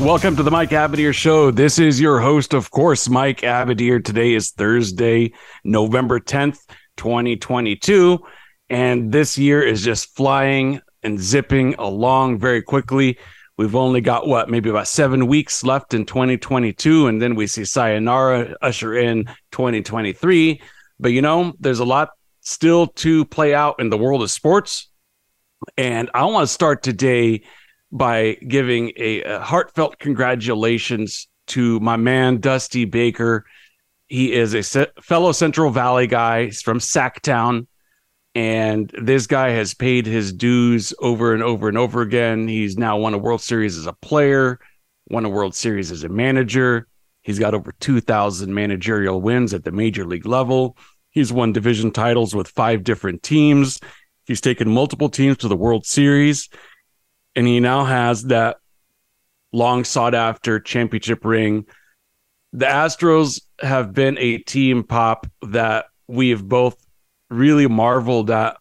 Welcome to the Mike Abadir Show. This is your host, of course, Mike Abadir. Today is Thursday, November 10th, 2022. And this year is just flying and zipping along very quickly. We've only got what, maybe about seven weeks left in 2022. And then we see Sayonara usher in 2023. But you know, there's a lot still to play out in the world of sports. And I want to start today by giving a, a heartfelt congratulations to my man Dusty Baker. He is a se- fellow Central Valley guy. He's from Sacktown, and this guy has paid his dues over and over and over again. He's now won a World Series as a player, won a World Series as a manager. He's got over 2,000 managerial wins at the major league level. He's won division titles with five different teams. He's taken multiple teams to the World Series and he now has that long sought after championship ring. The Astros have been a team pop that we've both really marveled at.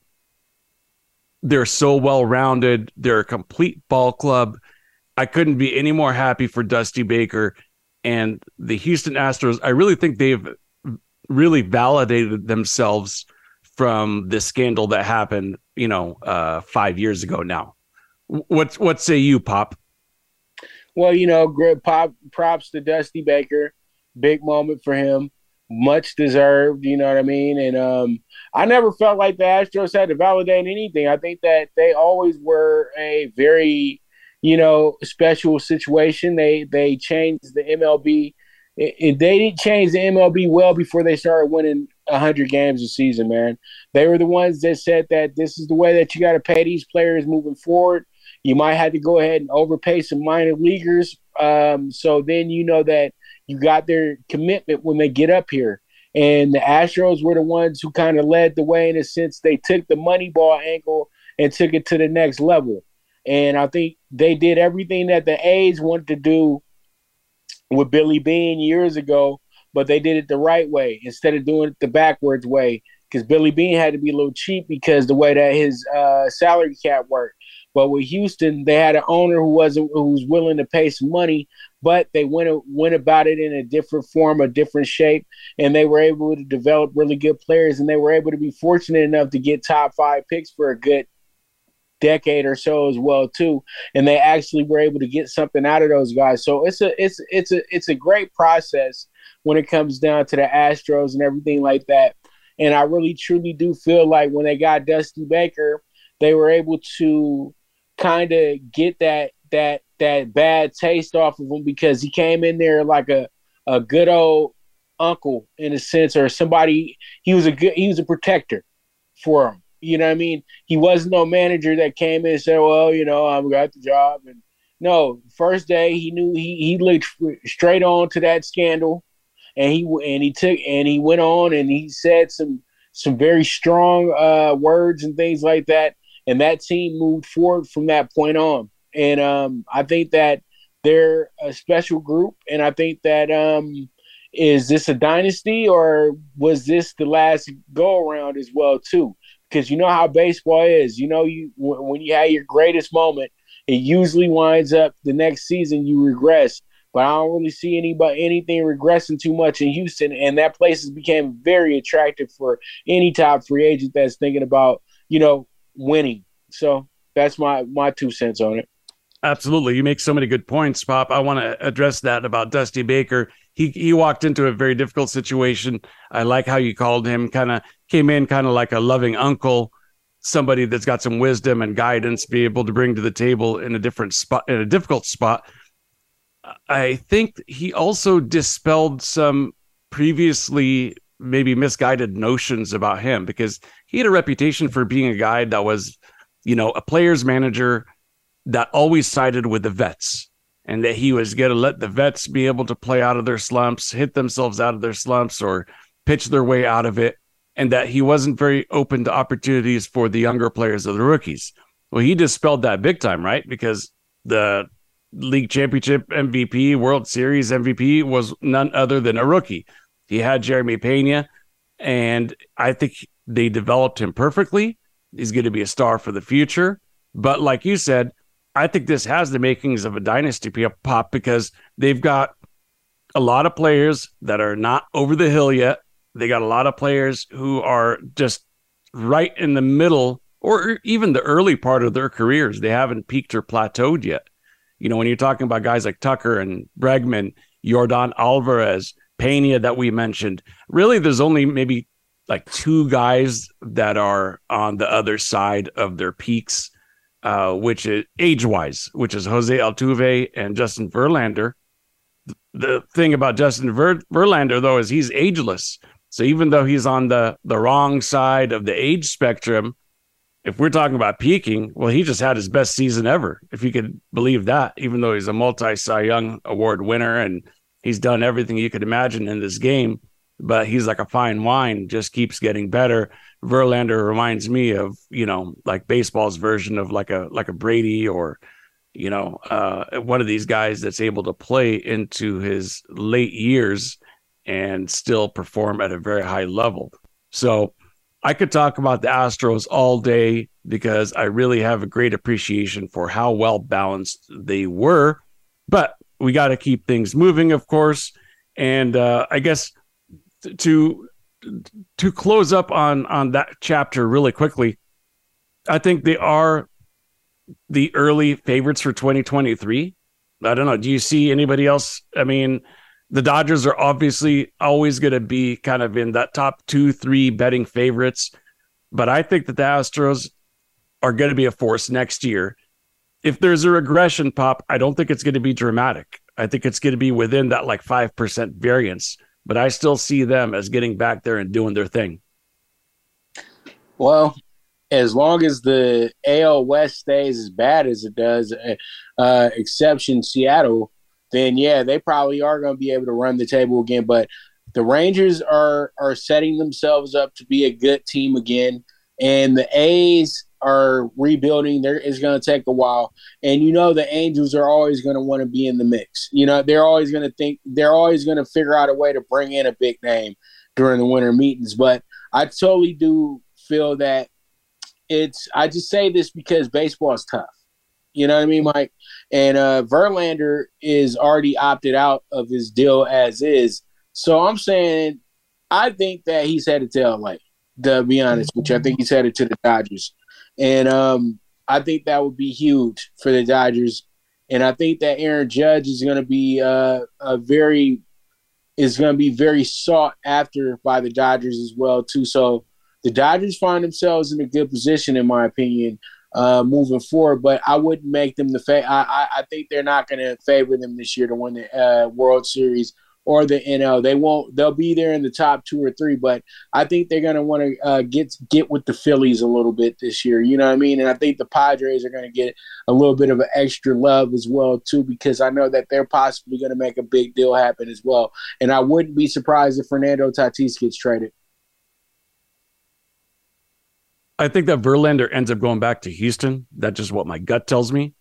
They're so well rounded, they're a complete ball club. I couldn't be any more happy for Dusty Baker and the Houston Astros. I really think they've really validated themselves from the scandal that happened, you know, uh, five years ago now. What what say you, Pop? Well, you know, pop props to Dusty Baker. Big moment for him. Much deserved, you know what I mean? And um I never felt like the Astros had to validate anything. I think that they always were a very, you know, special situation. They they changed the MLB. It, they didn't change the MLB well before they started winning 100 games a season, man. They were the ones that said that this is the way that you got to pay these players moving forward. You might have to go ahead and overpay some minor leaguers. Um, so then you know that you got their commitment when they get up here. And the Astros were the ones who kind of led the way in a sense. They took the money ball angle and took it to the next level. And I think they did everything that the A's wanted to do with Billy Beane years ago, but they did it the right way instead of doing it the backwards way. Because Billy Beane had to be a little cheap because the way that his uh, salary cap worked. But with Houston, they had an owner who wasn't who was willing to pay some money, but they went went about it in a different form, a different shape, and they were able to develop really good players, and they were able to be fortunate enough to get top five picks for a good decade or so as well too. And they actually were able to get something out of those guys. So it's a it's it's a it's a great process when it comes down to the astros and everything like that. And i really truly do feel like when they got dusty baker they were able to kind of get that that that bad taste off of him because he came in there like a a good old uncle in a sense or somebody he was a good he was a protector for him. You know what i mean? He wasn't no manager that came in and said well you know i've got the job. And no first day he knew he he looked straight on to that scandal. And he and he took and he went on and he said some some very strong uh words and things like that and that team moved forward from that point on. And um, I think that they're a special group, and I think that um, is this a dynasty or was this the last go around as well too? Because you know how baseball is. You know, you when you have your greatest moment, it usually winds up the next season you regress. But I don't really see anybody anything regressing too much in Houston, and that place has became very attractive for any top free agent that's thinking about you know winning. So that's my my two cents on it. Absolutely, you make so many good points, Pop. I want to address that about Dusty Baker. He he walked into a very difficult situation. I like how you called him. Kind of came in kind of like a loving uncle, somebody that's got some wisdom and guidance, be able to bring to the table in a different spot, in a difficult spot. I think he also dispelled some previously maybe misguided notions about him because he had a reputation for being a guy that was, you know, a player's manager that always sided with the vets. and that he was going to let the vets be able to play out of their slumps, hit themselves out of their slumps, or pitch their way out of it, and that he wasn't very open to opportunities for the younger players or the rookies. Well, he dispelled that big time, right? Because the league championship MVP, World Series MVP was none other than a rookie. He had Jeremy Pena, and I think they developed him perfectly. He's going to be a star for the future. But like you said, I think this has the makings of a dynasty pop because they've got a lot of players that are not over the hill yet. They got a lot of players who are just right in the middle or even the early part of their careers. They haven't peaked or plateaued yet. You know, when you're talking about guys like Tucker and Bregman, Jordan Alvarez, Pena that we mentioned, really there's only maybe like two guys that are on the other side of their peaks uh, which is age wise, which is Jose Altuve and Justin Verlander. The thing about Justin Ver- Verlander, though, is he's ageless. So even though he's on the the wrong side of the age spectrum, if we're talking about peaking, well, he just had his best season ever, if you could believe that. Even though he's a multi Cy Young Award winner and he's done everything you could imagine in this game, but he's like a fine wine, just keeps getting better. Verlander reminds me of you know like baseball's version of like a like a Brady or you know uh, one of these guys that's able to play into his late years and still perform at a very high level. So I could talk about the Astros all day because I really have a great appreciation for how well balanced they were, but we got to keep things moving, of course. And uh, I guess to to close up on on that chapter really quickly, I think they are the early favorites for 2023. I don't know. Do you see anybody else? I mean, the Dodgers are obviously always going to be kind of in that top two, three betting favorites. But I think that the Astros are going to be a force next year. If there's a regression pop, I don't think it's going to be dramatic. I think it's going to be within that like 5% variance but I still see them as getting back there and doing their thing. Well, as long as the AL West stays as bad as it does, uh, uh, exception Seattle, then yeah, they probably are going to be able to run the table again. But the Rangers are are setting themselves up to be a good team again, and the A's are rebuilding. There is going to take a while, and you know the Angels are always going to want to be in the mix. You know they're always going to think they're always going to figure out a way to bring in a big name during the winter meetings. But I totally do feel that it's. I just say this because baseball is tough. You know what I mean, Mike? And uh, Verlander is already opted out of his deal as is. So I'm saying, I think that he's headed to LA. To be honest, which I think he's headed to the Dodgers. And um, I think that would be huge for the Dodgers. And I think that Aaron Judge is going to be uh, a very is going to be very sought after by the Dodgers as well too. So the Dodgers find themselves in a good position, in my opinion, uh, moving forward. But I wouldn't make them the fa- I, I, I think they're not going to favor them this year to win the uh, World Series or the NL. They won't. They'll be there in the top two or three, but I think they're going to want to uh, get get with the Phillies a little bit this year. You know what I mean? And I think the Padres are going to get a little bit of an extra love as well too, because I know that they're possibly going to make a big deal happen as well. And I wouldn't be surprised if Fernando Tatis gets traded. I think that Verlander ends up going back to Houston. That's just what my gut tells me.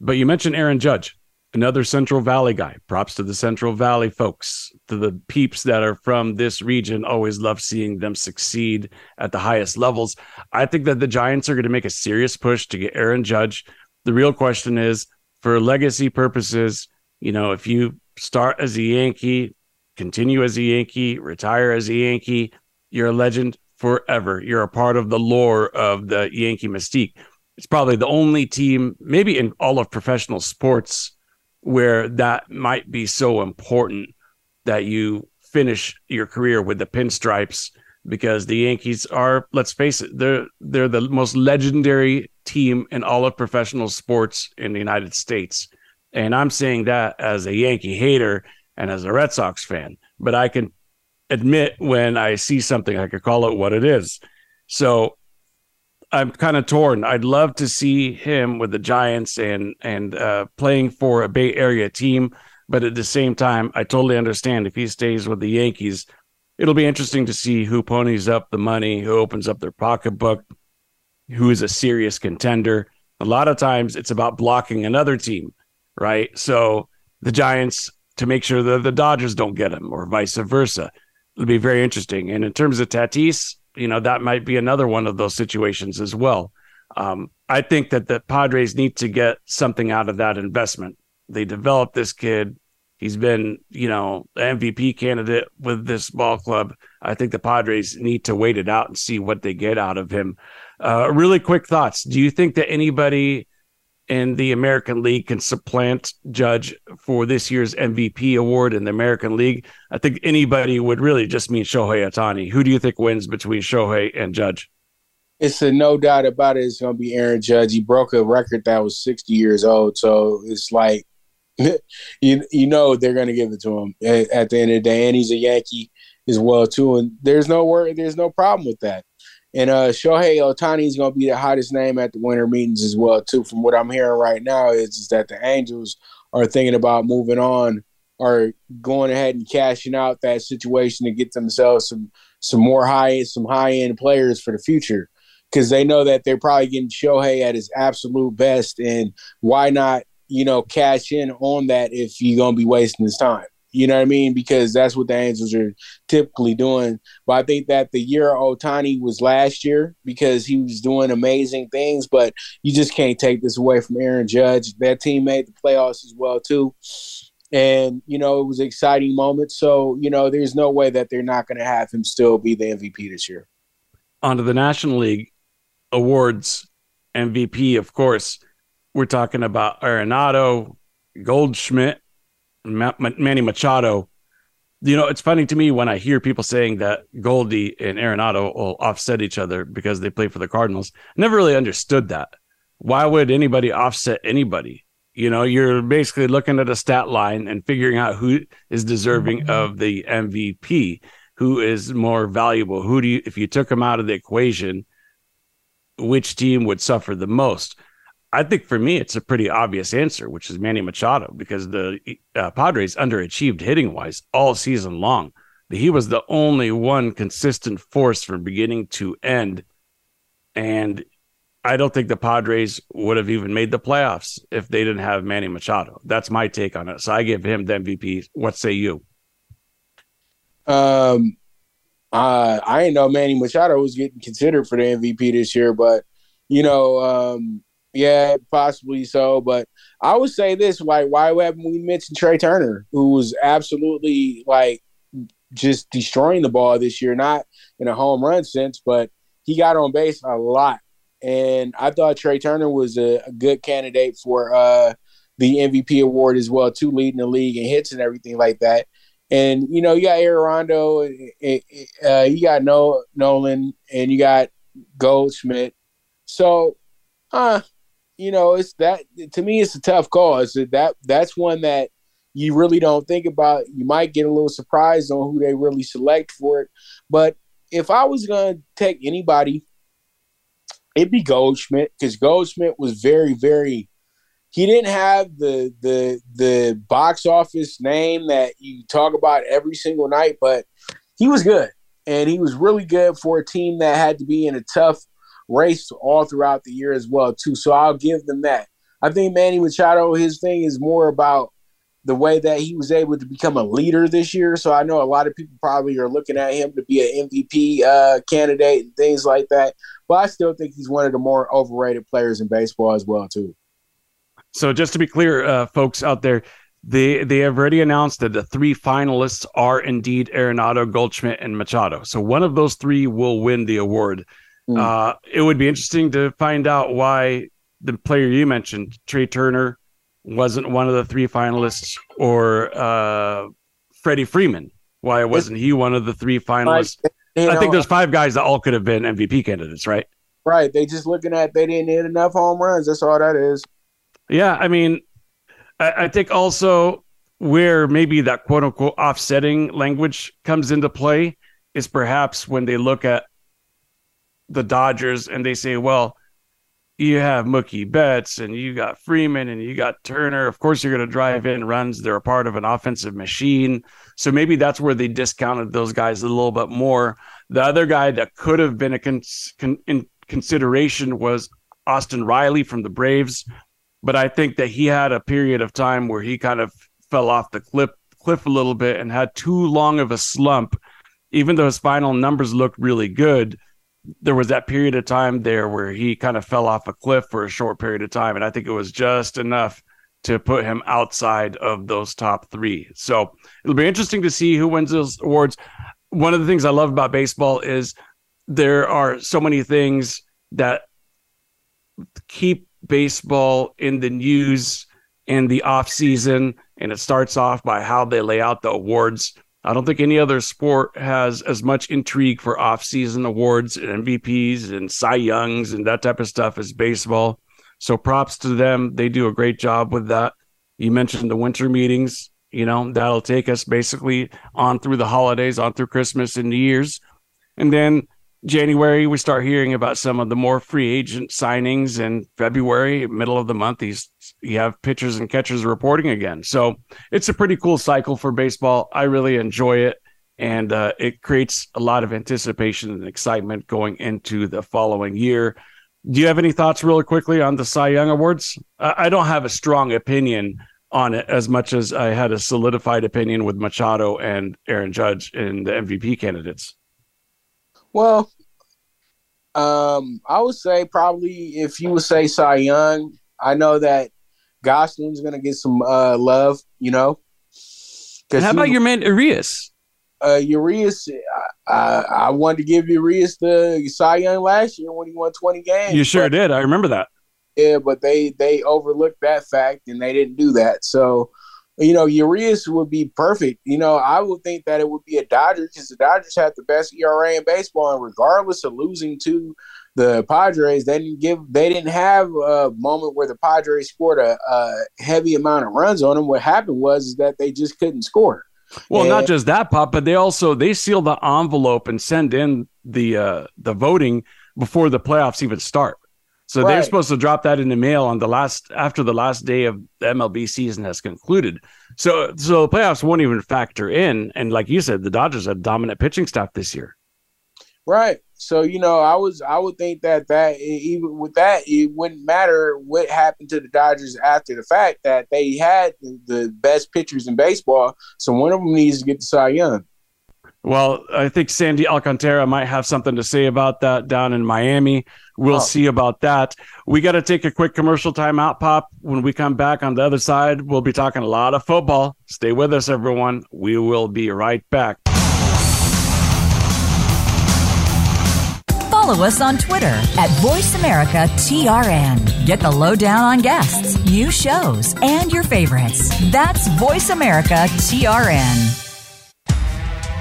But you mentioned Aaron Judge another Central Valley guy. Props to the Central Valley folks, to the peeps that are from this region. Always love seeing them succeed at the highest levels. I think that the Giants are going to make a serious push to get Aaron Judge. The real question is for legacy purposes, you know, if you start as a Yankee, continue as a Yankee, retire as a Yankee, you're a legend forever. You're a part of the lore of the Yankee mystique. It's probably the only team, maybe in all of professional sports, where that might be so important that you finish your career with the pinstripes because the Yankees are, let's face it, they're they're the most legendary team in all of professional sports in the United States. And I'm saying that as a Yankee hater and as a Red Sox fan, but I can admit when I see something, I could call it what it is. So I'm kind of torn. I'd love to see him with the Giants and and uh, playing for a Bay Area team, but at the same time, I totally understand if he stays with the Yankees. It'll be interesting to see who ponies up the money, who opens up their pocketbook, who is a serious contender. A lot of times, it's about blocking another team, right? So the Giants to make sure that the Dodgers don't get him, or vice versa. It'll be very interesting. And in terms of Tatis, you know, that might be another one of those situations as well. Um, I think that the Padres need to get something out of that investment. They developed this kid. He's been, you know, MVP candidate with this ball club. I think the Padres need to wait it out and see what they get out of him. Uh, really quick thoughts. Do you think that anybody in the American League can supplant Judge for this year's MVP award in the American League, I think anybody would really just mean Shohei Ohtani. Who do you think wins between Shohei and Judge? It's a no doubt about it. It's going to be Aaron Judge. He broke a record that was 60 years old. So it's like, you, you know, they're going to give it to him at, at the end of the day. And he's a Yankee as well, too. And there's no word, there's no problem with that. And uh, Shohei Ohtani is going to be the hottest name at the winter meetings as well too. From what I'm hearing right now, is, is that the Angels are thinking about moving on or going ahead and cashing out that situation to get themselves some some more high some high end players for the future because they know that they're probably getting Shohei at his absolute best, and why not you know cash in on that if you're gonna be wasting his time. You know what I mean? Because that's what the Angels are typically doing. But I think that the year Ohtani was last year because he was doing amazing things. But you just can't take this away from Aaron Judge. That team made the playoffs as well too, and you know it was an exciting moment. So you know there's no way that they're not going to have him still be the MVP this year. Onto the National League awards, MVP, of course. We're talking about Arenado, Goldschmidt, Manny Machado. You know, it's funny to me when I hear people saying that Goldie and Arenado will offset each other because they play for the Cardinals. I never really understood that. Why would anybody offset anybody? You know, you're basically looking at a stat line and figuring out who is deserving of the MVP, who is more valuable. Who do you, if you took them out of the equation, which team would suffer the most? I think for me, it's a pretty obvious answer, which is Manny Machado, because the uh, Padres underachieved hitting wise all season long. He was the only one consistent force from beginning to end. And I don't think the Padres would have even made the playoffs if they didn't have Manny Machado. That's my take on it. So I give him the MVP. What say you? Um, uh, I didn't know Manny Machado was getting considered for the MVP this year, but you know, um, yeah, possibly so. But I would say this: like, why haven't we mentioned Trey Turner, who was absolutely like just destroying the ball this year? Not in a home run sense, but he got on base a lot. And I thought Trey Turner was a, a good candidate for uh, the MVP award as well, too, leading the league in hits and everything like that. And you know, you got Arenado, uh, you got no Nolan, and you got Goldschmidt. So, uh, you know, it's that to me, it's a tough call. It's that that's one that you really don't think about. You might get a little surprised on who they really select for it. But if I was going to take anybody, it'd be Goldschmidt because Goldschmidt was very, very. He didn't have the the the box office name that you talk about every single night, but he was good, and he was really good for a team that had to be in a tough race all throughout the year as well too. So I'll give them that. I think Manny Machado, his thing is more about the way that he was able to become a leader this year. So I know a lot of people probably are looking at him to be an MVP uh, candidate and things like that. But I still think he's one of the more overrated players in baseball as well too. So just to be clear, uh, folks out there, they they have already announced that the three finalists are indeed Arenado, Goldschmidt, and Machado. So one of those three will win the award. Mm. Uh, it would be interesting to find out why the player you mentioned, Trey Turner, wasn't one of the three finalists, or uh, Freddie Freeman. Why wasn't he one of the three finalists? I know, think there's five guys that all could have been MVP candidates, right? Right. They just looking at they didn't hit enough home runs. That's all that is. Yeah, I mean, I, I think also where maybe that quote unquote offsetting language comes into play is perhaps when they look at the Dodgers and they say, well, you have Mookie Betts and you got Freeman and you got Turner. Of course, you're going to drive in runs. They're a part of an offensive machine. So maybe that's where they discounted those guys a little bit more. The other guy that could have been a con- con- in consideration was Austin Riley from the Braves. But I think that he had a period of time where he kind of fell off the cliff, cliff a little bit and had too long of a slump. Even though his final numbers looked really good, there was that period of time there where he kind of fell off a cliff for a short period of time. And I think it was just enough to put him outside of those top three. So it'll be interesting to see who wins those awards. One of the things I love about baseball is there are so many things that keep baseball in the news in the off season and it starts off by how they lay out the awards I don't think any other sport has as much intrigue for off-season awards and MVPs and Cy Youngs and that type of stuff as baseball. So props to them. They do a great job with that. You mentioned the winter meetings. You know, that'll take us basically on through the holidays, on through Christmas and New Year's. And then January, we start hearing about some of the more free agent signings. And February, middle of the month, these you have pitchers and catchers reporting again. So it's a pretty cool cycle for baseball. I really enjoy it, and uh, it creates a lot of anticipation and excitement going into the following year. Do you have any thoughts, really quickly, on the Cy Young Awards? I don't have a strong opinion on it as much as I had a solidified opinion with Machado and Aaron Judge in the MVP candidates. Well, um, I would say probably if you would say Cy Young, I know that Gosling's gonna get some uh, love, you know. How about your man Urias? Uh, Urias, I, I, I wanted to give Urias the Cy Young last year when he won twenty games. You sure did. I remember that. Yeah, but they they overlooked that fact and they didn't do that. So you know, Urias would be perfect. You know, I would think that it would be a Dodgers because the Dodgers have the best ERA in baseball, and regardless of losing to the Padres, they didn't give, they didn't have a moment where the Padres scored a, a heavy amount of runs on them. What happened was that they just couldn't score. Well, and, not just that, pop, but they also they seal the envelope and send in the uh, the voting before the playoffs even start. So right. they're supposed to drop that in the mail on the last after the last day of the MLB season has concluded. So so the playoffs won't even factor in. And like you said, the Dodgers have dominant pitching staff this year. Right. So you know, I was I would think that that even with that, it wouldn't matter what happened to the Dodgers after the fact that they had the best pitchers in baseball. So one of them needs to get the Cy Young. Well, I think Sandy Alcantara might have something to say about that down in Miami. We'll oh. see about that. We got to take a quick commercial timeout, Pop. When we come back on the other side, we'll be talking a lot of football. Stay with us, everyone. We will be right back. Follow us on Twitter at VoiceAmericaTRN. Get the lowdown on guests, new shows, and your favorites. That's VoiceAmericaTRN.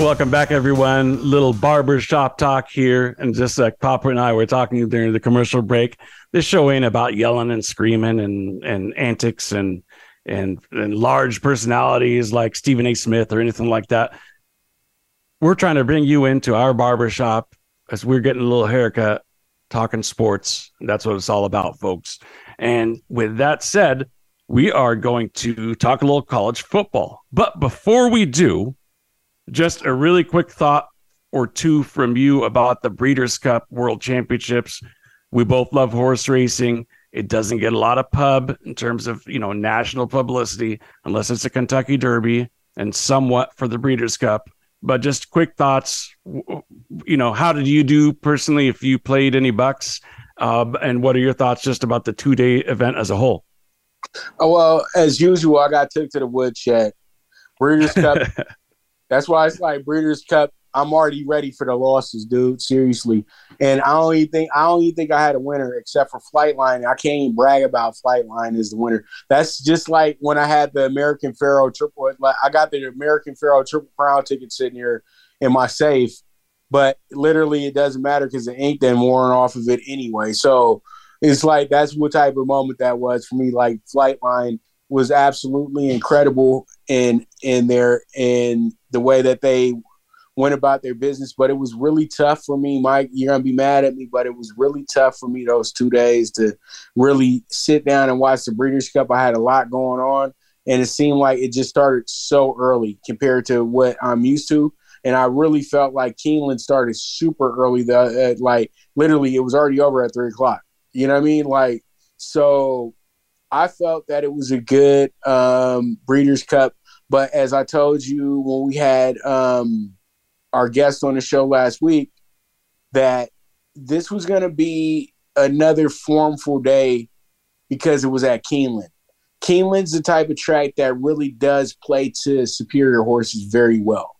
Welcome back, everyone. Little barber shop talk here. And just like Papa and I were talking during the commercial break, this show ain't about yelling and screaming and, and antics and, and, and large personalities like Stephen A. Smith or anything like that. We're trying to bring you into our barber shop as we're getting a little haircut, talking sports. That's what it's all about, folks. And with that said, we are going to talk a little college football. But before we do, just a really quick thought or two from you about the Breeders' Cup World Championships. We both love horse racing. It doesn't get a lot of pub in terms of, you know, national publicity unless it's a Kentucky Derby and somewhat for the Breeders' Cup. But just quick thoughts, you know, how did you do personally if you played any bucks? Uh, and what are your thoughts just about the two day event as a whole? Oh, well, as usual, I got took to the woodshed. Breeders' Cup That's why it's like Breeders' Cup. I'm already ready for the losses, dude. Seriously. And I don't even think I don't even think I had a winner except for Flightline. I can't even brag about Flightline as the winner. That's just like when I had the American Pharoah triple. Like I got the American Pharoah triple crown ticket sitting here in my safe, but literally it doesn't matter because the ink then worn off of it anyway. So it's like that's what type of moment that was for me. Like Flightline was absolutely incredible in in their in the way that they went about their business. But it was really tough for me, Mike. You're gonna be mad at me, but it was really tough for me those two days to really sit down and watch the Breeders' Cup. I had a lot going on, and it seemed like it just started so early compared to what I'm used to. And I really felt like Keeneland started super early. The uh, like literally, it was already over at three o'clock. You know what I mean? Like so I felt that it was a good um, Breeders' Cup. But as I told you when we had um, our guest on the show last week, that this was going to be another formful day because it was at Keeneland. Keeneland's the type of track that really does play to superior horses very well.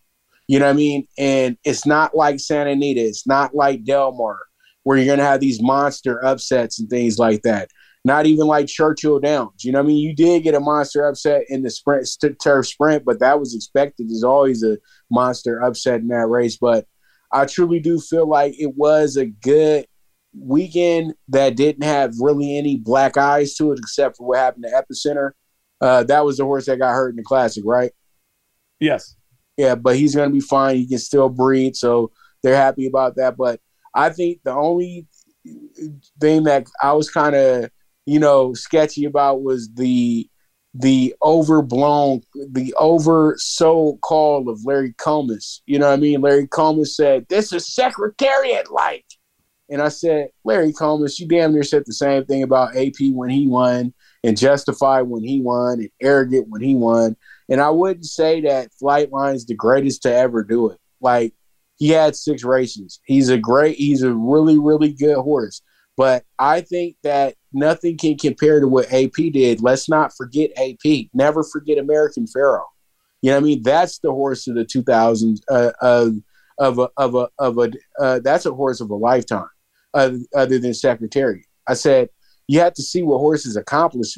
You know what I mean? And it's not like Santa Anita. It's not like Del Mar, where you're going to have these monster upsets and things like that not even like Churchill Downs. You know what I mean? You did get a monster upset in the sprint turf sprint, but that was expected. There's always a monster upset in that race. But I truly do feel like it was a good weekend that didn't have really any black eyes to it, except for what happened to Epicenter. Uh, that was the horse that got hurt in the classic, right? Yes. Yeah, but he's going to be fine. He can still breed, so they're happy about that. But I think the only thing that I was kind of you know, sketchy about was the the overblown, the over so called of Larry Collmus. You know what I mean? Larry Collmus said, This is secretariat like. And I said, Larry Collmus, you damn near said the same thing about AP when he won, and Justified when he won, and Arrogant when he won. And I wouldn't say that Flightline's the greatest to ever do it. Like, he had six races. He's a great, he's a really, really good horse. But I think that nothing can compare to what AP did. Let's not forget AP. Never forget American Pharoah. You know what I mean? That's the horse of the 2000s uh, of of a of a of a uh, that's a horse of a lifetime. Uh, other than Secretary, I said you have to see what horses accomplish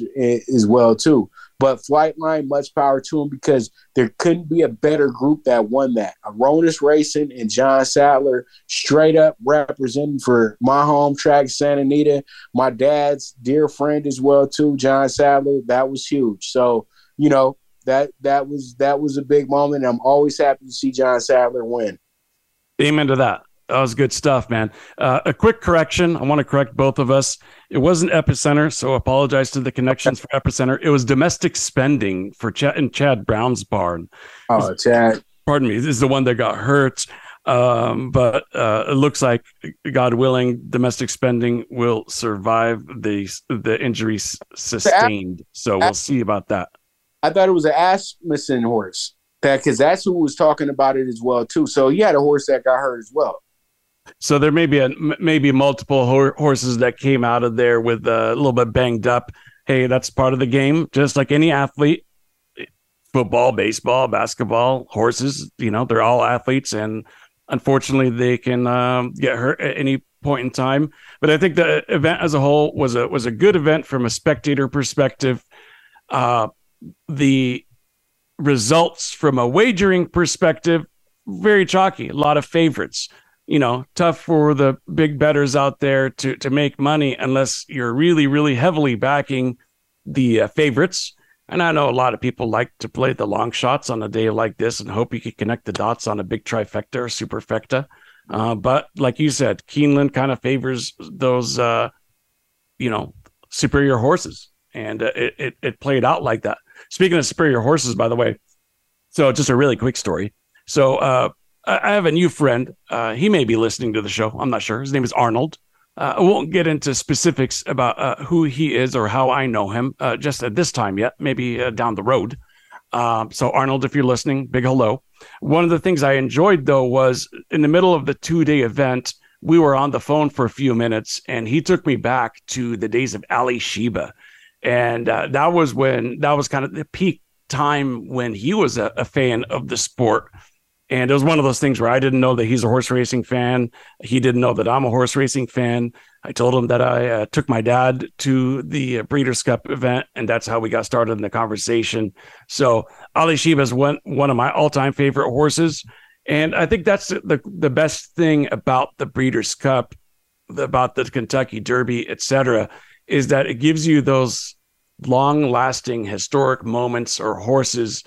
as well too. But Flightline, much power to him because there couldn't be a better group that won that. Hronis Racing and John Sadler straight up representing for my home track, Santa Anita. My dad's dear friend as well too, John Sadler. That was huge. So you know that that was that was a big moment. I'm always happy to see John Sadler win. Amen to that. That was good stuff, man. Uh, a quick correction. I want to correct both of us. It wasn't Epicenter, so apologize to the connections for Epicenter. It was domestic spending for Chad in Chad Brown's barn. Oh, Chad. Pardon me. This is the one that got hurt. Um, but uh, it looks like, God willing, domestic spending will survive the the injuries sustained. So we'll see about that. I thought it was an Asmussen horse. Because that's who was talking about it as well too. So he had a horse that got hurt as well. So there may be a maybe multiple ho- horses that came out of there with a little bit banged up. Hey, that's part of the game. Just like any athlete, football, baseball, basketball, horses. You know, they're all athletes, and unfortunately, they can um, get hurt at any point in time. But I think the event as a whole was a was a good event from a spectator perspective. Uh, the results from a wagering perspective, very chalky. A lot of favorites. You know, tough for the big betters out there to to make money unless you're really, really heavily backing the uh, favorites. And I know a lot of people like to play the long shots on a day like this and hope you can connect the dots on a big trifecta or superfecta. Uh, but like you said, Keeneland kind of favors those, uh, you know, superior horses, and uh, it, it it played out like that. Speaking of superior horses, by the way, so just a really quick story. So uh, I have a new friend. Uh, he may be listening to the show. I'm not sure. His name is Arnold. Uh, I won't get into specifics about uh, who he is or how I know him uh, just at this time yet, maybe uh, down the road. Um, so, Arnold, if you're listening, big hello. One of the things I enjoyed, though, was in the middle of the two day event, we were on the phone for a few minutes and he took me back to the days of Alysheba. And uh, that was when that was kind of the peak time when he was a, a fan of the sport. And it was one of those things where I didn't know that he's a horse racing fan. He didn't know that I'm a horse racing fan. I told him that I uh, took my dad to the uh, Breeders' Cup event, and that's how we got started in the conversation. So Alysheba is one one of my all time favorite horses, and I think that's the the best thing about the Breeders' Cup, about the Kentucky Derby, etc., is that it gives you those long lasting historic moments or horses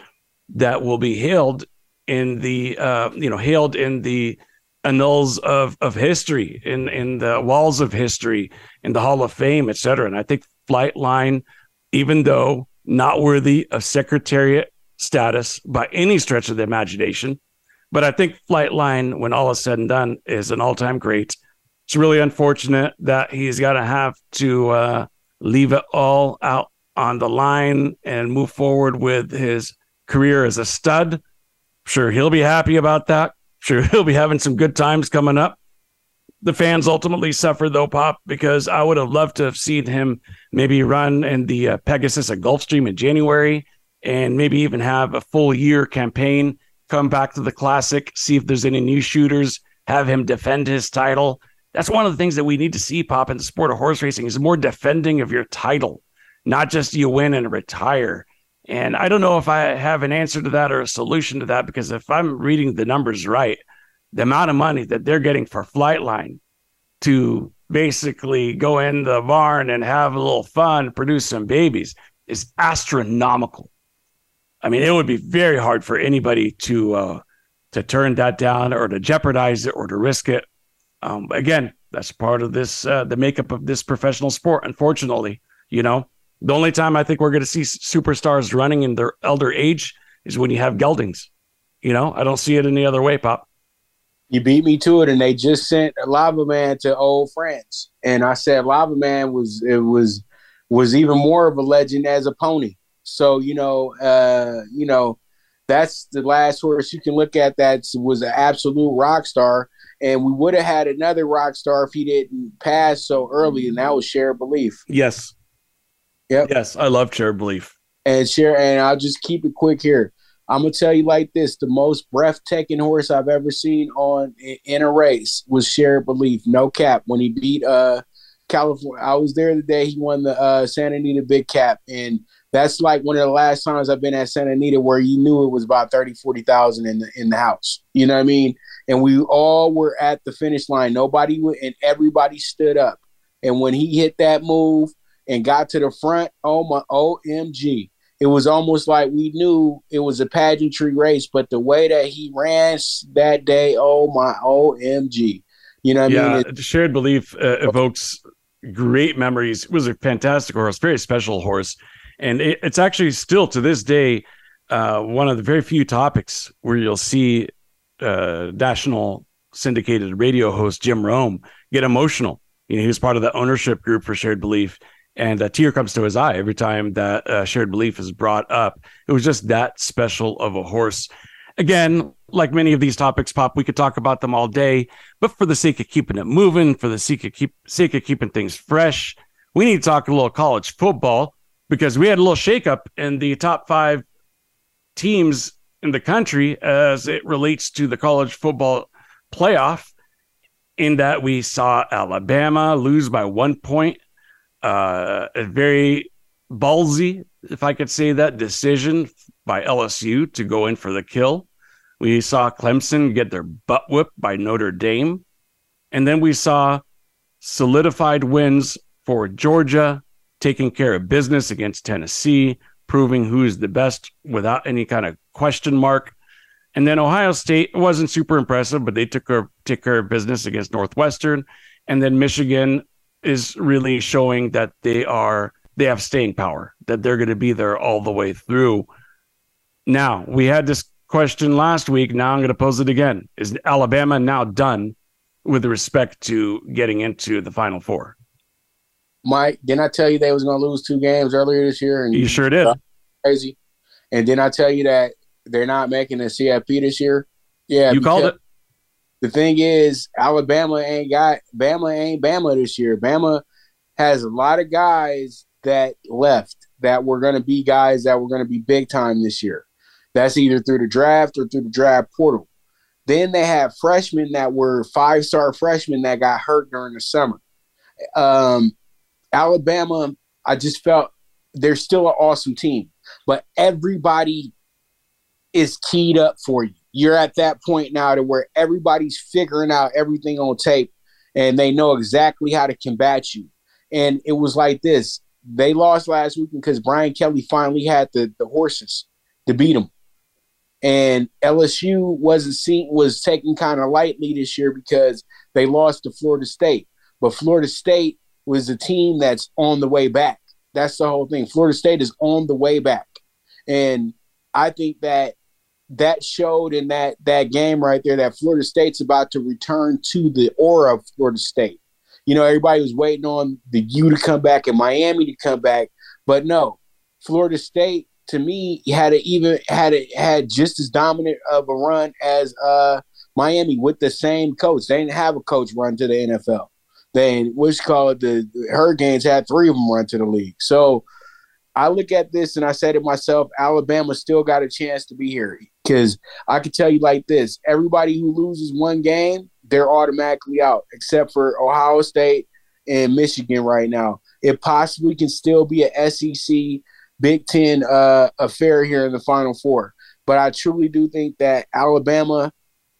that will be hailed in the uh, you know hailed in the annals of of history in in the walls of history in the hall of fame etc and i think flightline even though not worthy of secretariat status by any stretch of the imagination but i think flightline when all is said and done is an all-time great. It's really unfortunate that he's got to have to uh, leave it all out on the line and move forward with his career as a stud Sure, he'll be happy about that. Sure, he'll be having some good times coming up. The fans ultimately suffered though, Pop, because I would have loved to have seen him maybe run in the uh, Pegasus at Gulfstream in January and maybe even have a full year campaign, come back to the classic, see if there's any new shooters, have him defend his title. That's one of the things that we need to see pop in the sport of horse racing is more defending of your title, not just you win and retire. And I don't know if I have an answer to that or a solution to that because if I'm reading the numbers right, the amount of money that they're getting for Flightline to basically go in the barn and have a little fun, produce some babies is astronomical. I mean, it would be very hard for anybody to uh, to turn that down or to jeopardize it or to risk it. Um, again, that's part of this uh, the makeup of this professional sport. Unfortunately, you know, the only time I think we're going to see superstars running in their elder age is when you have geldings. You know, I don't see it any other way, Pop. You beat me to it, and they just sent Lava Man to Old Friends, and I said Lava Man was it was was even more of a legend as a pony. So you know, uh, you know, that's the last horse you can look at that was an absolute rock star. And we would have had another rock star if he didn't pass so early, and that was Shared Belief. Yes, Yep. Yes, I love Shared Belief. And share, and I'll just keep it quick here. I'm gonna tell you like this: the most breathtaking horse I've ever seen on in a race was Shared Belief, no cap. When he beat uh California, I was there the day he won the uh, Santa Anita Big Cap, and that's like one of the last times I've been at Santa Anita where you knew it was about 30, 40,000 in the in the house. You know what I mean? And we all were at the finish line. Nobody would, and everybody stood up. And when he hit that move, and got to the front, oh my OMG. It was almost like we knew it was a pageantry race, but the way that he ran that day, oh my OMG. You know what yeah, I mean? It, shared belief uh, evokes great memories. It was a fantastic horse, very special horse. And it, it's actually still to this day uh, one of the very few topics where you'll see uh, national syndicated radio host Jim Rome get emotional. You know, he was part of the ownership group for Shared Belief, and a tear comes to his eye every time that uh, Shared Belief is brought up. It was just that special of a horse. Again, like many of these topics, Pop, we could talk about them all day, but for the sake of keeping it moving, for the sake of keep sake of keeping things fresh, we need to talk a little college football because we had a little shakeup in the top five teams in the country as it relates to the college football playoff. In that we saw Alabama lose by one point, uh, a very ballsy, if I could say that, decision by LSU to go in for the kill. We saw Clemson get their butt whipped by Notre Dame. And then we saw solidified wins for Georgia, taking care of business against Tennessee, proving who's the best without any kind of question mark. And then Ohio State wasn't super impressive, but they took care, took care of business against Northwestern. And then Michigan is really showing that they are they have staying power, that they're going to be there all the way through. Now, we had this question last week. Now I'm going to pose it again. Is Alabama now done with respect to getting into the Final Four? Mike, didn't I tell you they was going to lose two games earlier this year? And you sure did. Crazy. And then I tell you that they're not making the CFP this year. Yeah, you called it. The thing is, Alabama ain't got Bama ain't Bama this year. Bama has a lot of guys that left that were going to be guys that were going to be big time this year. That's either through the draft or through the draft portal. Then they have freshmen that were five star freshmen that got hurt during the summer. Um, Alabama, I just felt they're still an awesome team, but everybody is keyed up for you. You're at that point now to where everybody's figuring out everything on tape and they know exactly how to combat you. And it was like this. They lost last week because Brian Kelly finally had the, the horses to beat them. And LSU wasn't seen was taken kind of lightly this year because they lost to Florida State. But Florida State was a team that's on the way back. That's the whole thing. Florida State is on the way back. And I think that that showed in that that game right there that Florida State's about to return to the aura of Florida State. You know, everybody was waiting on the U to come back and Miami to come back, but no, Florida State to me had it even had it had just as dominant of a run as uh, Miami with the same coach. They didn't have a coach run to the NFL. They what's called the Hurricanes had three of them run to the league. So I look at this and I say to myself, Alabama still got a chance to be here because I can tell you like this: everybody who loses one game, they're automatically out, except for Ohio State and Michigan right now. It possibly can still be a SEC Big Ten uh, affair here in the Final Four, but I truly do think that Alabama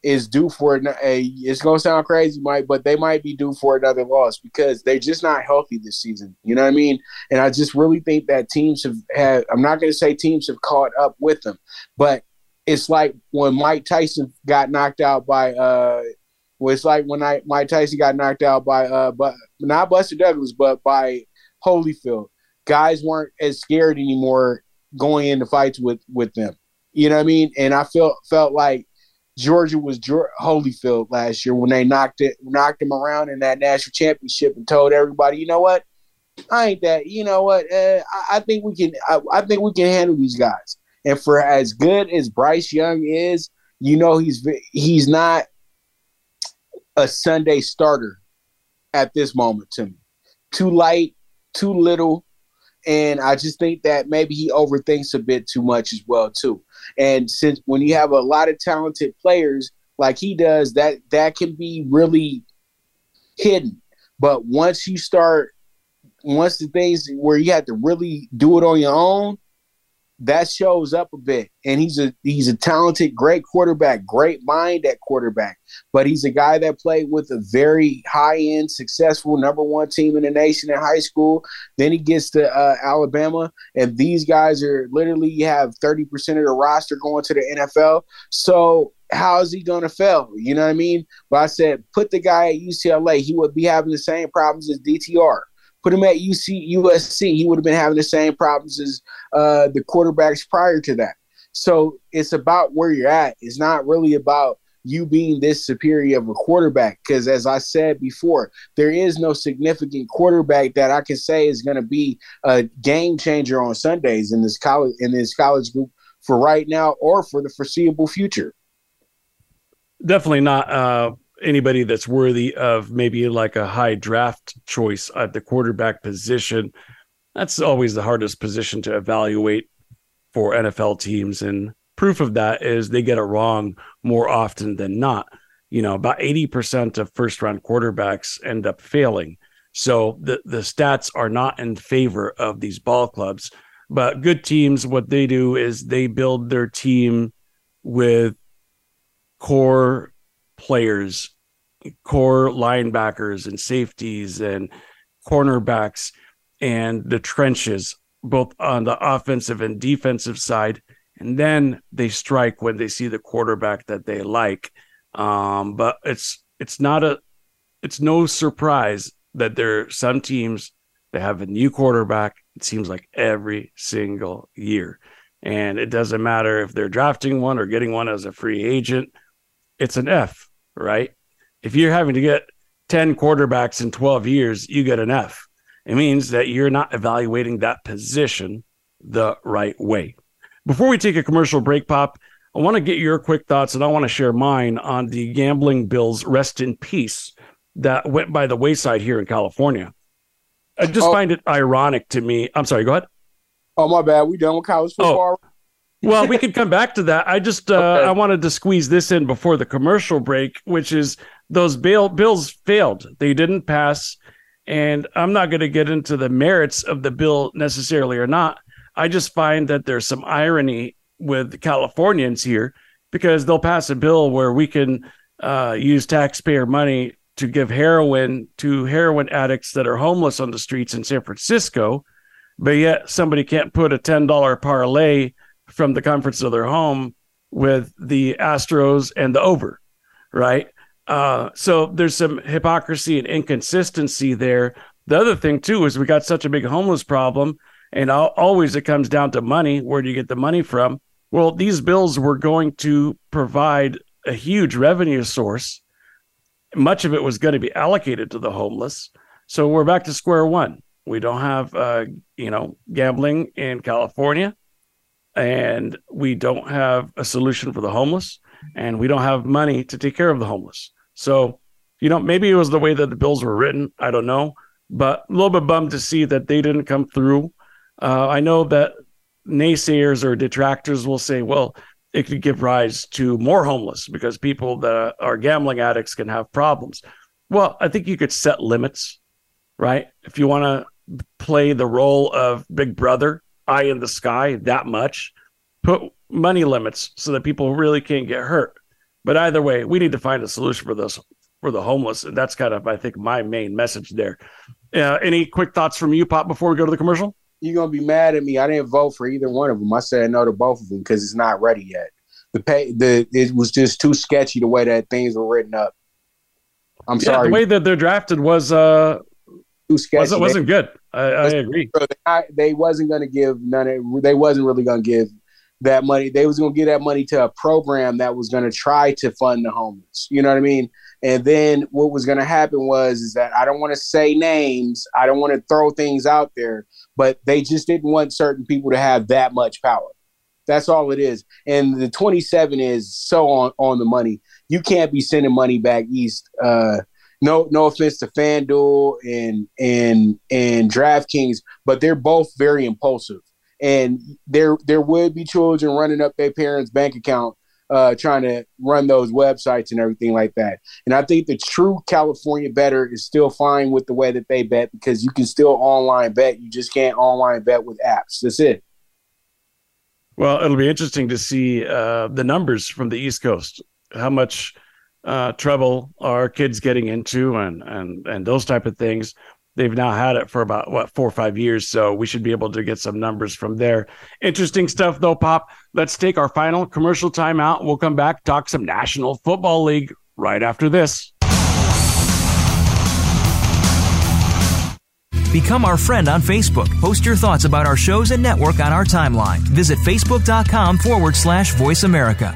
is due for it. It's gonna sound crazy, Mike, but they might be due for another loss because they're just not healthy this season. You know what I mean? And I just really think that teams have had. I'm not gonna say teams have caught up with them, but it's like when Mike Tyson got knocked out by. uh well, it's like when I, Mike Tyson got knocked out by, uh, but not Buster Douglas, but by Holyfield. Guys weren't as scared anymore going into fights with with them. You know what I mean? And I felt felt like Georgia was Holyfield last year when they knocked it, knocked him around in that national championship and told everybody, you know what, I ain't that. You know what, uh, I, I, think we can. I, I, think we can handle these guys. And for as good as Bryce Young is, you know he's he's not a Sunday starter at this moment to me. Too light, too little, and I just think that maybe he overthinks a bit too much as well too. And since when you have a lot of talented players like he does, that that can be really hidden. But once you start, once the things where you have to really do it on your own, that shows up a bit. And he's a he's a talented, great quarterback, great mind at quarterback. But he's a guy that played with a very high end, successful number one team in the nation in high school. Then he gets to uh, Alabama, and these guys are literally have thirty percent of the roster going to the NFL. So how is he going to fail? You know what I mean? But I said, put the guy at UCLA, he would be having the same problems as DTR. Put him at UC USC, he would have been having the same problems as uh, the quarterbacks prior to that. So it's about where you're at. It's not really about you being this superior of a quarterback. Because as I said before, there is no significant quarterback that I can say is going to be a game changer on Sundays in this college in this college group for right now or for the foreseeable future. Definitely not uh, anybody that's worthy of maybe like a high draft choice at the quarterback position. That's always the hardest position to evaluate for NFL teams. And proof of that is they get it wrong more often than not. You know, about 80% of first round quarterbacks end up failing. So the, the stats are not in favor of these ball clubs. But good teams, what they do is they build their team with core players, core linebackers and safeties and cornerbacks and the trenches, both on the offensive and defensive side. And then they strike when they see the quarterback that they like. Um, but it's it's not a it's no surprise that there are some teams that have a new quarterback. It seems like every single year. And it doesn't matter if they're drafting one or getting one as a free agent, it's an F, right? If you're having to get 10 quarterbacks in 12 years, you get an F. It means that you're not evaluating that position the right way. Before we take a commercial break, Pop, I want to get your quick thoughts and I want to share mine on the gambling bills, rest in peace, that went by the wayside here in California. I just oh. find it ironic to me. I'm sorry, go ahead. Oh, my bad. We done with college oh. football? Oh. Well, we could come back to that. I just uh, okay. I wanted to squeeze this in before the commercial break, which is those bail bills failed. They didn't pass, and I'm not going to get into the merits of the bill necessarily or not. I just find that there's some irony with Californians here because they'll pass a bill where we can uh, use taxpayer money to give heroin to heroin addicts that are homeless on the streets in San Francisco, but yet somebody can't put a $10 parlay from the comforts of their home with the Astros and the over, right? Uh, so there's some hypocrisy and inconsistency there. The other thing too is we got such a big homeless problem, and always it comes down to money. Where do you get the money from? Well, these bills were going to provide a huge revenue source much of it was going to be allocated to the homeless. So we're back to square one. We don't have, uh, you know, gambling in California, and we don't have a solution for the homeless, and we don't have money to take care of the homeless. So, you know, maybe it was the way that the bills were written. I don't know, but a little bit bummed to see that they didn't come through. Uh, I know that naysayers or detractors will say, well, it could give rise to more homeless because people that are gambling addicts can have problems. Well, I think you could set limits, right? If you want to play the role of Big Brother, eye in the sky that much, put money limits so that people really can't get hurt. But either way, we need to find a solution for this for the homeless, and that's kind of I think my main message there. Uh, any quick thoughts from you, Pop, before we go to the commercial? you're gonna be mad at me. I didn't vote for either one of them. I said no to both of them because it's not ready yet. The pay, the it was just too sketchy the way that things were written up. I'm yeah, sorry. The way that they're drafted was uh too sketchy. Wasn't, wasn't good. I, I agree. They, they wasn't gonna give none. Of, they wasn't really gonna give that money. They was gonna give that money to a program that was gonna try to fund the homeless. You know what I mean? And then what was going to happen was is that I don't want to say names, I don't want to throw things out there, but they just didn't want certain people to have that much power. That's all it is. And the 27 is so on, on the money. You can't be sending money back east. Uh, no, no offense to FanDuel and and and DraftKings, but they're both very impulsive. And there there would be children running up their parents' bank account uh, trying to run those websites and everything like that. And I think the true California better is still fine with the way that they bet because you can still online bet. You just can't online bet with apps. That's it. Well, it'll be interesting to see uh, the numbers from the East Coast. How much uh, trouble are kids getting into, and and and those type of things they've now had it for about what four or five years so we should be able to get some numbers from there interesting stuff though pop let's take our final commercial timeout we'll come back talk some national football league right after this Become our friend on Facebook. Post your thoughts about our shows and network on our timeline. Visit facebook.com forward slash voice America.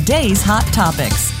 today's hot topics.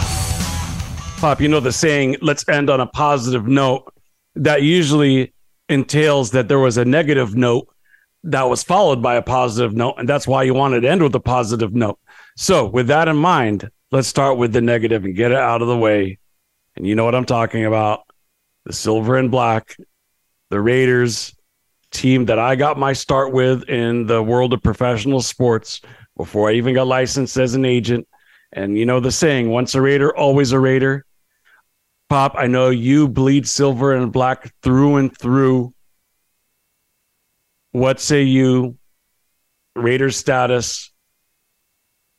Pop, you know the saying, let's end on a positive note. That usually entails that there was a negative note that was followed by a positive note. And that's why you wanted to end with a positive note. So, with that in mind, let's start with the negative and get it out of the way. And you know what I'm talking about the silver and black, the Raiders team that I got my start with in the world of professional sports before I even got licensed as an agent. And you know the saying, once a Raider, always a Raider. Pop, I know you bleed silver and black through and through. What say you? Raiders status,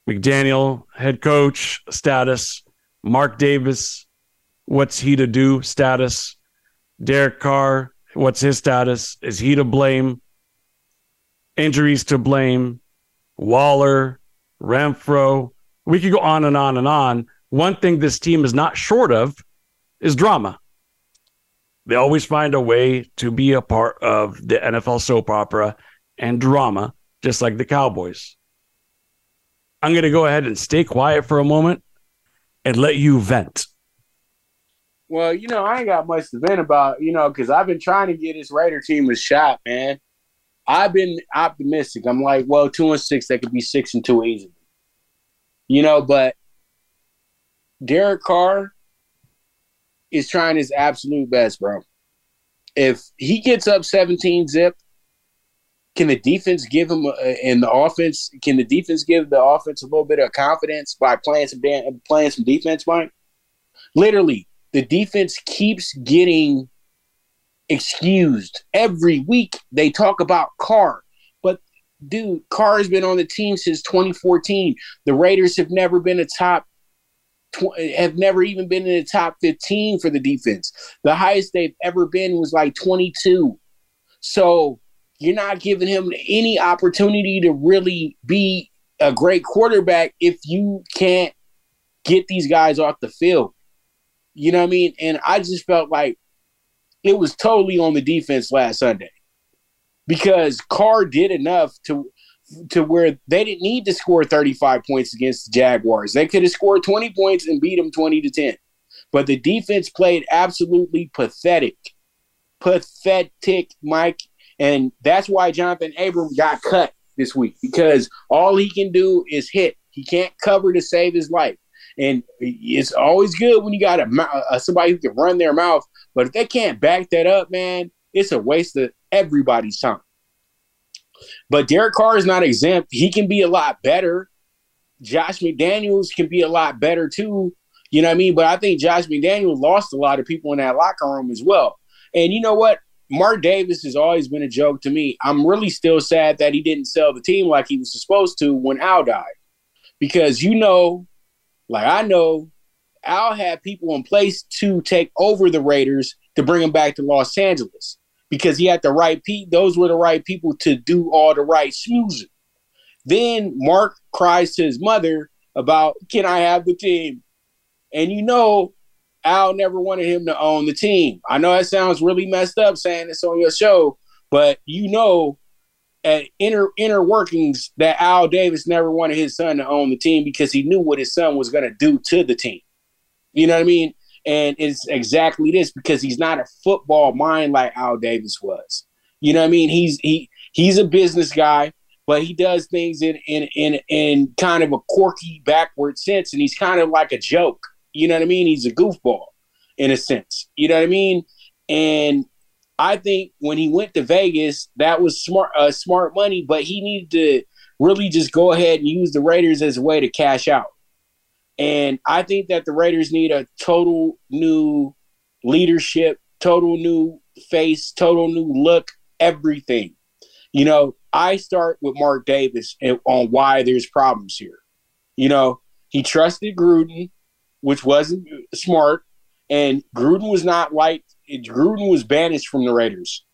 McDaniel head coach status, Mark Davis, what's he to do status, Derek Carr, what's his status? Is he to blame? Injuries to blame, Waller, Renfrow. We could go on and on and on. One thing this team is not short of is drama. They always find a way to be a part of the NFL soap opera and drama, just like the Cowboys. I'm going to go ahead and stay quiet for a moment and let you vent. Well, you know, I ain't got much to vent about, you know, because I've been trying to get this Raider team a shot, man. I've been optimistic. I'm like, well, two and six, they could be six and two easily. You know, but Derek Carr is trying his absolute best, bro. If he gets up 17 zip, can the defense give him uh, in the offense? Can the defense give the offense a little bit of confidence by playing some playing some defense, Mike? Literally, the defense keeps getting excused every week. They talk about Carr, but dude, Carr has been on the team since 2014. The Raiders have never been a top tw- have never even been in the top 15 for the defense. The highest they've ever been was like 22. So you're not giving him any opportunity to really be a great quarterback if you can't get these guys off the field. You know what I mean? And I just felt like it was totally on the defense last Sunday because Carr did enough to to where they didn't need to score 35 points against the Jaguars. They could have scored 20 points and beat them 20 to 10. But the defense played absolutely pathetic. Pathetic, Mike. And that's why Johnathan Abram got cut this week because all he can do is hit. He can't cover to save his life. And it's always good when you got a, a uh, somebody who can run their mouth, but if they can't back that up, man, it's a waste of everybody's time. But Derek Carr is not exempt. He can be a lot better. Josh McDaniels can be a lot better too. You know what I mean? But I think Josh McDaniels lost a lot of people in that locker room as well. And you know what? Mark Davis has always been a joke to me. I'm really still sad that he didn't sell the team like he was supposed to when Al died. Because you know, like I know, Al had people in place to take over the Raiders to bring them back to Los Angeles because he had the right people. Those were the right people to do all the right smoozing. Then Mark cries to his mother about, "Can I have the team?" And you know, Al never wanted him to own the team. I know that sounds really messed up saying this on your show, but you know, at inner inner workings that Al Davis never wanted his son to own the team because he knew what his son was going to do to the team. You know what I mean? And it's exactly this because he's not a football mind like Al Davis was. You know what I mean? He's he he's a business guy, but he does things in in in in kind of a quirky backward sense, and he's kind of like a joke. You know what I mean? He's a goofball in a sense. You know what I mean? And I think when he went to Vegas, that was smart uh, smart money, but he needed to really just go ahead and use the Raiders as a way to cash out. And I think that the Raiders need a total new leadership, total new face, total new look, everything. You know, I start with Mark Davis on why there's problems here. You know, he trusted Gruden which wasn't smart. And Gruden was not like Gruden was banished from the Raiders,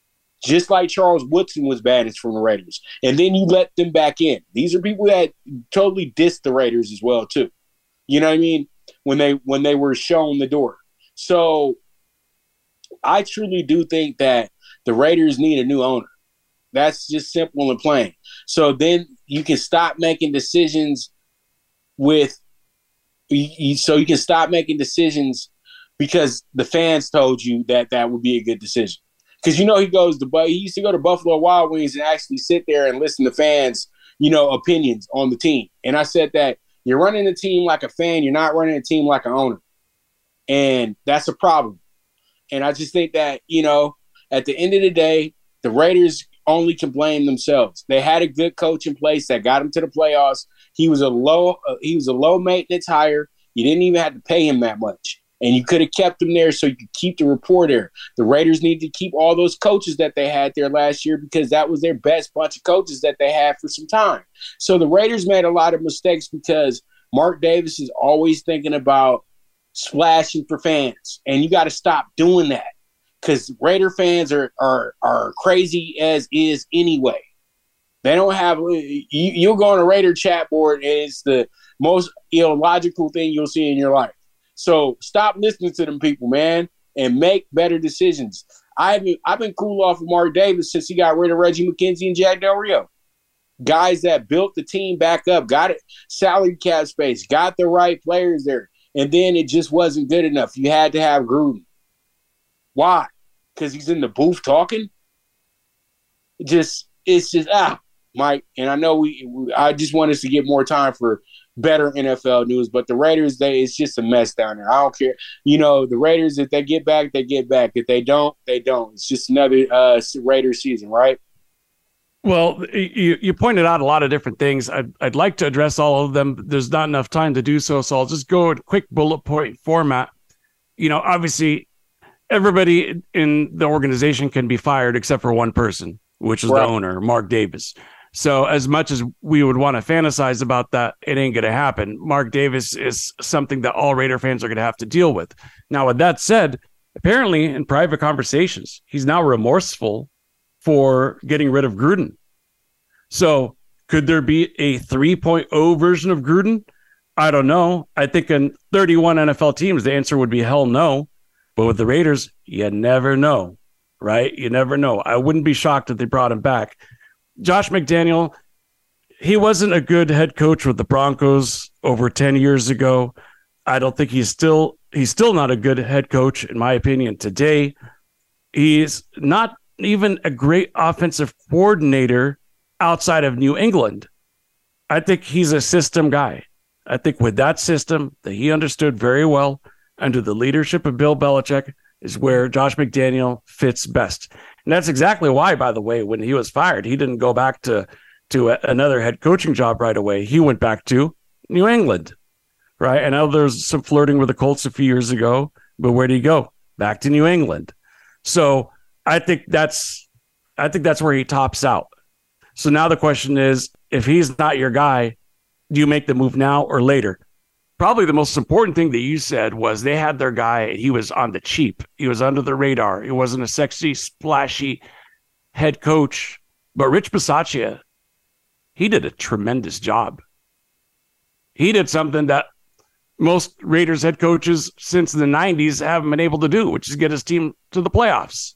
just like Charles Woodson was banished from the Raiders. And then you let them back in. These are people that totally dissed the Raiders as well too. You know what I mean? When they when they were shown the door. So I truly do think that the Raiders need a new owner. That's just simple and plain. So then you can stop making decisions with so you can stop making decisions because the fans told you that that would be a good decision. Because you know he goes to he used to go to Buffalo Wild Wings and actually sit there and listen to fans, you know, opinions on the team. And I said that you're running a team like a fan, you're not running a team like an owner, and that's a problem. And I just think that you know, at the end of the day, the Raiders only can blame themselves. They had a good coach in place that got them to the playoffs. He was a low uh, he was a low maintenance hire. You didn't even have to pay him that much. And you could have kept him there so you could keep the reporter. The Raiders need to keep all those coaches that they had there last year because that was their best bunch of coaches that they had for some time. So the Raiders made a lot of mistakes because Mark Davis is always thinking about splashing for fans. And you got to stop doing that because Raider fans are, are are crazy as is anyway. They don't have uh, you, you'll go on a Raider chat board and it's the most illogical thing you'll see in your life. So stop listening to them people, man, and make better decisions. I've been, I've been cool off of Mark Davis since he got rid of Reggie McKenzie and Jack Del Rio. Guys that built the team back up, got it salary cap space, got the right players there, and then it just wasn't good enough. You had to have Gruden. Why? Because he's in the booth talking. just it's just ah, Mike. And I know we, we, I just want us to get more time for better NFL news. But the Raiders, they it's just a mess down there. I don't care. You know, the Raiders, if they get back, they get back. If they don't, they don't. It's just another uh Raiders season, right? Well, you, you pointed out a lot of different things. I'd, I'd like to address all of them. There's not enough time to do so. So I'll just go in quick bullet point format. You know, obviously, everybody in the organization can be fired except for one person, which is right. the owner, Mark Davis. So as much as we would want to fantasize about that, it ain't going to happen. Mark Davis is something that all Raider fans are going to have to deal with. Now, with that said, apparently in private conversations, he's now remorseful for getting rid of Gruden. So could there be a 3.0 version of Gruden? I don't know. I think in 31 NFL teams, the answer would be hell no. But with the Raiders, you never know, right? You never know. I wouldn't be shocked if they brought him back. Josh McDaniel, he wasn't a good head coach with the Broncos over 10 years ago. I don't think he's still he's still not a good head coach in my opinion today. He's not even a great offensive coordinator outside of New England. I think he's a system guy. I think with that system that he understood very well under the leadership of Bill Belichick is where Josh McDaniel fits best. And that's exactly why, by the way, when he was fired, he didn't go back to to another head coaching job right away. He went back to New England, right? And now there's some flirting with the Colts a few years ago, but where did he go? Back to New England. So I think that's I think that's where he tops out. So now the question is, if he's not your guy, do you make the move now or later? Probably the most important thing that you said was they had their guy. He was on the cheap. He was under the radar. He wasn't a sexy, splashy head coach. But Rich Bisaccia, he did a tremendous job. He did something that most Raiders head coaches since the 90s haven't been able to do, which is get his team to the playoffs.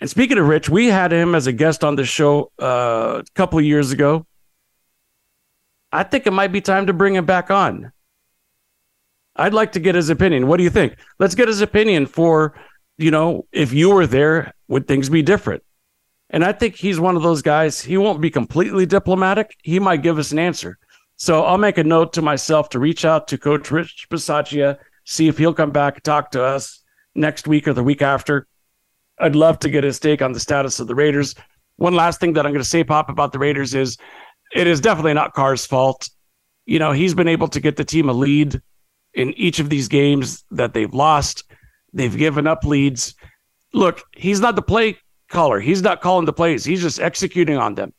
And speaking of Rich, we had him as a guest on the show uh, a couple of years ago. I think it might be time to bring him back on. I'd like to get his opinion. What do you think? Let's get his opinion for, you know, if you were there, would things be different? And I think he's one of those guys. He won't be completely diplomatic. He might give us an answer. So I'll make a note to myself to reach out to Coach Rich Bisaccia, see if he'll come back talk to us next week or the week after. I'd love to get his take on the status of the Raiders. One last thing that I'm going to say, Pop, about the Raiders is it is definitely not Carr's fault. You know, he's been able to get the team a lead in each of these games that they've lost. They've given up leads. Look, he's not the play caller. He's not calling the plays. He's just executing on them.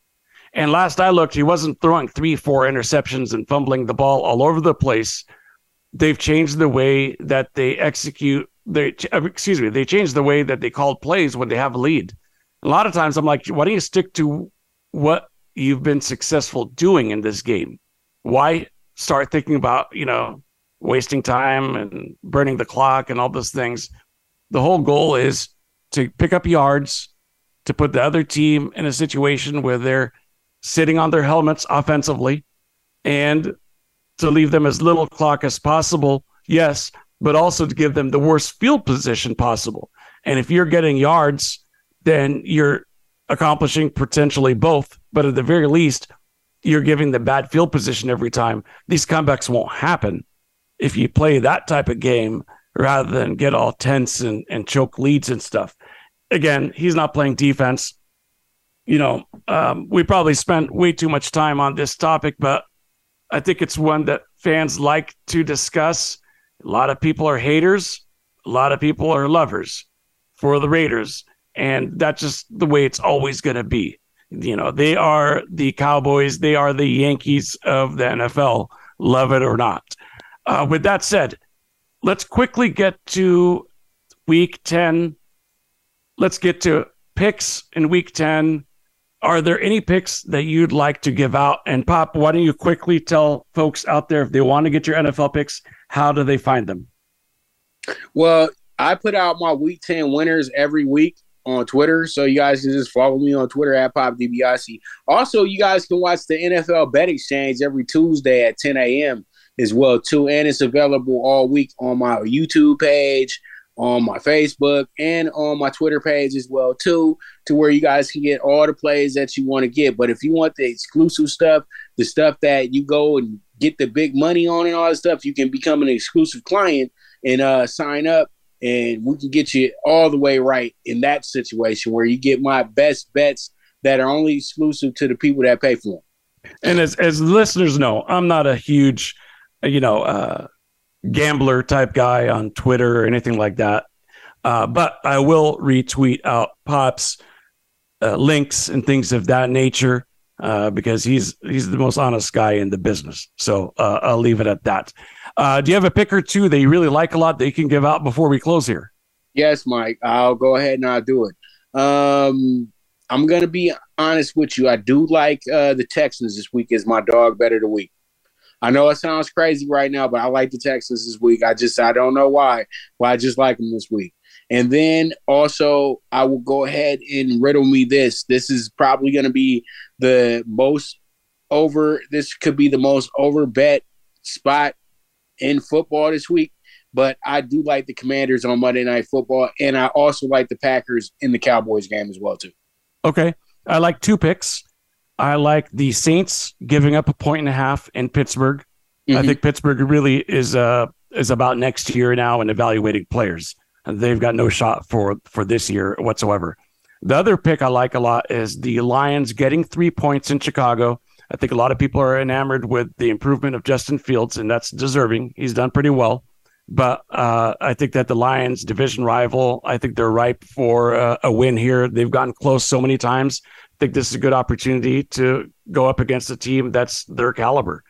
And last I looked, he wasn't throwing three, four interceptions and fumbling the ball all over the place. They've changed the way that they execute. They uh, excuse me. They changed the way that they called plays when they have a lead. A lot of times, I'm like, why don't you stick to what you've been successful doing in this game? Why start thinking about you know wasting time and burning the clock and all those things. The whole goal is to pick up yards, to put the other team in a situation where they're sitting on their helmets offensively and to leave them as little clock as possible. Yes, but also to give them the worst field position possible. And if you're getting yards, then you're accomplishing potentially both. But at the very least, you're giving the bad field position every time. These comebacks won't happen if you play that type of game rather than get all tense and, and choke leads and stuff. Again, he's not playing defense. You know, um, we probably spent way too much time on this topic, but I think it's one that fans like to discuss. A lot of people are haters, a lot of people are lovers for the Raiders. And that's just the way it's always going to be. You know, they are the Cowboys, they are the Yankees of the NFL, love it or not. Uh, with that said, let's quickly get to week 10. Let's get to picks in week 10. Are there any picks that you'd like to give out? And Pop, why don't you quickly tell folks out there if they want to get your NFL picks, how do they find them? Well, I put out my week 10 winners every week on Twitter. So you guys can just follow me on Twitter at PopDibiase. Also, you guys can watch the NFL Bet Exchange every Tuesday at 10 a.m as well too, and it's available all week on my YouTube page, on my Facebook, and on my Twitter page as well too, to where you guys can get all the plays that you want to get. But if you want the exclusive stuff, the stuff that you go and get the big money on and all that stuff, you can become an exclusive client and uh, sign up and we can get you all the way right in that situation where you get my best bets that are only exclusive to the people that pay for them. And as as listeners know, I'm not a huge you know, uh, gambler type guy on Twitter or anything like that. Uh, but I will retweet out Pop's uh, links and things of that nature uh, because he's he's the most honest guy in the business. So uh, I'll leave it at that. Uh, do you have a pick or two that you really like a lot that you can give out before we close here? Yes, Mike. I'll go ahead and I'll do it. Um, I'm gonna be honest with you. I do like the Texans this week as my dog better the week. I know it sounds crazy right now, but I like the Texans this week. I just I don't know why, but I just like them this week. And then also, I will go ahead and riddle me this. This is probably going to be the most over. This could be the most over bet spot in football this week. But I do like the Commanders on Monday Night Football, and I also like the Packers in the Cowboys game as well too. Okay, I like two picks. I like the Saints giving up a point and a half in Pittsburgh. Mm-hmm. I think Pittsburgh really is uh is about next year now and evaluating players. They've got no shot for for this year whatsoever. The other pick I like a lot is the Lions getting three points in Chicago. I think a lot of people are enamored with the improvement of Justin Fields, and that's deserving. He's done pretty well. But uh, I think that the Lions, division rival, I think they're ripe for uh, a win here. They've gotten close so many times. Think this is a good opportunity to go up against a team that's their caliber.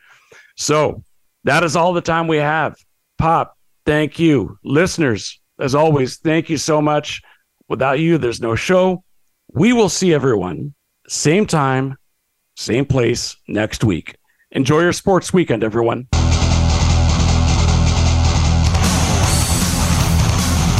So that is all the time we have. Pop, thank you. Listeners, as always, thank you so much. Without you, there's no show. We will see everyone same time, same place next week. Enjoy your sports weekend, everyone.